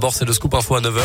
D'abord, c'est le scoop info à 9h.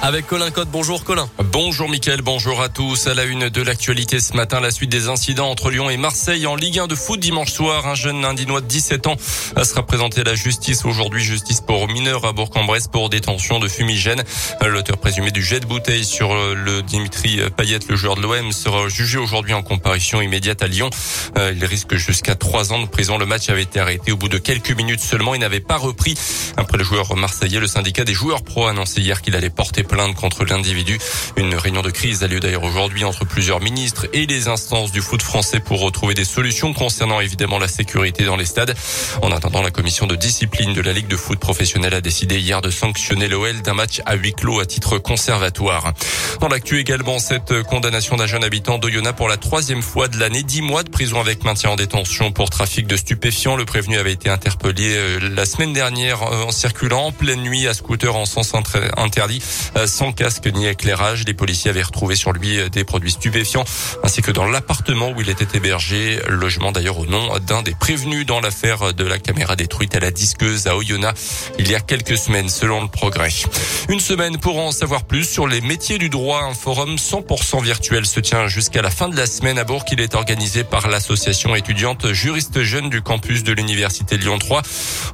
Avec Colin Cotte. Bonjour Colin. Bonjour Mickaël, bonjour à tous. À la une de l'actualité ce matin, la suite des incidents entre Lyon et Marseille en Ligue 1 de foot dimanche soir. Un jeune Indinois de 17 ans sera présenté à la justice aujourd'hui. Justice pour mineur à Bourg-en-Bresse pour détention de fumigène. L'auteur présumé du jet de bouteille sur le Dimitri Payet, le joueur de l'OM, sera jugé aujourd'hui en comparution immédiate à Lyon. Euh, il risque jusqu'à trois ans de prison. Le match avait été arrêté au bout de quelques minutes seulement. Il n'avait pas repris. Après le joueur marseillais, le syndicat des joueurs pro a annoncé hier qu'il allait porter plainte contre l'individu. Une réunion de crise a lieu d'ailleurs aujourd'hui entre plusieurs ministres et les instances du foot français pour retrouver des solutions concernant évidemment la sécurité dans les stades. En attendant, la commission de discipline de la Ligue de foot professionnelle a décidé hier de sanctionner l'OL d'un match à huis clos à titre conservatoire. Dans l'actu également, cette condamnation d'un jeune habitant d'Oyonnax pour la troisième fois de l'année, dix mois de prison avec maintien en détention pour trafic de stupéfiants. Le prévenu avait été interpellé euh, la semaine dernière euh, en circulant en pleine nuit à scooter en sens interdit sans casque ni éclairage. Les policiers avaient retrouvé sur lui des produits stupéfiants ainsi que dans l'appartement où il était hébergé. Logement d'ailleurs au nom d'un des prévenus dans l'affaire de la caméra détruite à la disqueuse à Oyonnax il y a quelques semaines selon le progrès. Une semaine pour en savoir plus sur les métiers du droit. Un forum 100% virtuel se tient jusqu'à la fin de la semaine à Bourg. Il est organisé par l'association étudiante juriste jeune du campus de l'université Lyon 3.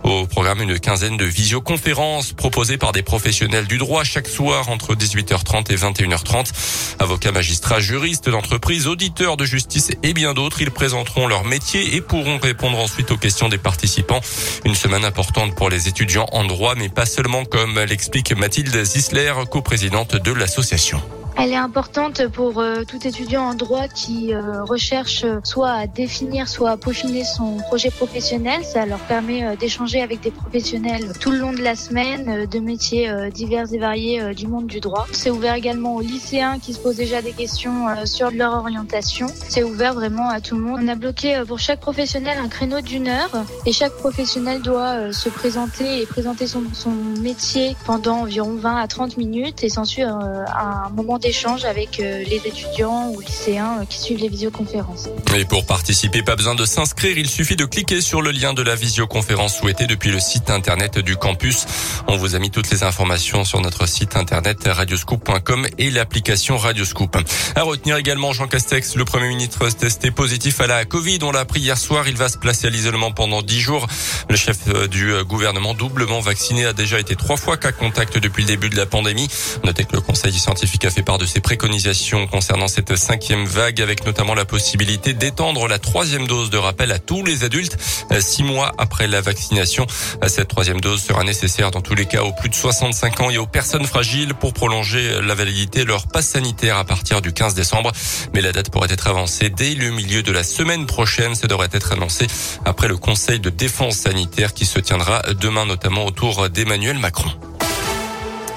Au programme, une quinzaine de visioconférences proposées par des professionnels du droit chaque soir entre 18h30 et 21h30. Avocats, magistrats, juristes d'entreprise, auditeurs de justice et bien d'autres, ils présenteront leur métier et pourront répondre ensuite aux questions des participants. Une semaine importante pour les étudiants en droit, mais pas seulement comme l'explique Mathilde Zisler, coprésidente de l'association. Elle est importante pour euh, tout étudiant en droit qui euh, recherche euh, soit à définir, soit à peaufiner son projet professionnel. Ça leur permet d'échanger avec des professionnels tout le long de la semaine, de métiers divers et variés du monde du droit. C'est ouvert également aux lycéens qui se posent déjà des questions sur leur orientation. C'est ouvert vraiment à tout le monde. On a bloqué pour chaque professionnel un créneau d'une heure et chaque professionnel doit se présenter et présenter son, son métier pendant environ 20 à 30 minutes et s'ensuit un moment d'échange avec les étudiants ou lycéens qui suivent les visioconférences. Et pour participer, pas besoin de s'inscrire, il suffit de cliquer sur le lien de la visioconférence souhaitée depuis le site internet du campus. On vous a mis toutes les informations sur notre site internet radioscoop.com et l'application Radioscoop. À retenir également Jean Castex, le premier ministre testé positif à la Covid. On l'a appris hier soir, il va se placer à l'isolement pendant dix jours. Le chef euh, du euh, gouvernement doublement vacciné a déjà été trois fois cas contact depuis le début de la pandémie. Notez que le conseil scientifique a fait part de ses préconisations concernant cette cinquième vague avec notamment la possibilité d'étendre la troisième dose de rappel à tous les adultes euh, six mois après la vaccination. Cette troisième dose sera nécessaire dans tous les cas aux plus de 65 ans et aux personnes fragiles pour prolonger la validité de leur passe sanitaire à partir du 15 décembre. Mais la date pourrait être avancée dès le milieu de la semaine prochaine. Ça devrait être annoncé après le Conseil de défense sanitaire qui se tiendra demain notamment autour d'Emmanuel Macron.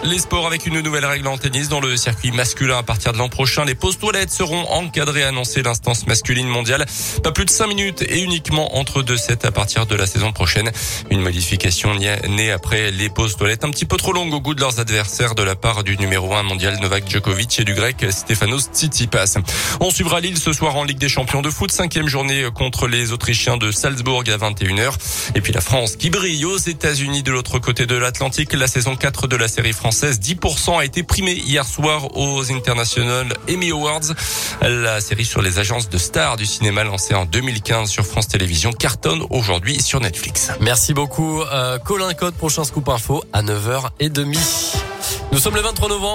Les sports avec une nouvelle règle en tennis dans le circuit masculin à partir de l'an prochain. Les pauses toilettes seront encadrées, annoncé l'instance masculine mondiale. Pas plus de 5 minutes et uniquement entre deux sets à partir de la saison prochaine. Une modification née après les pauses toilettes un petit peu trop longues au goût de leurs adversaires de la part du numéro 1 mondial Novak Djokovic et du grec Stefanos Tsitsipas. On suivra Lille ce soir en Ligue des champions de foot. Cinquième journée contre les Autrichiens de Salzbourg à 21h. Et puis la France qui brille aux États-Unis de l'autre côté de l'Atlantique. La saison 4 de la série française française. 10% a été primé hier soir aux International Emmy Awards. La série sur les agences de stars du cinéma lancée en 2015 sur France Télévisions cartonne aujourd'hui sur Netflix. Merci beaucoup. Euh, Colin Code, prochain scoop info à 9h30. Nous sommes le 23 novembre.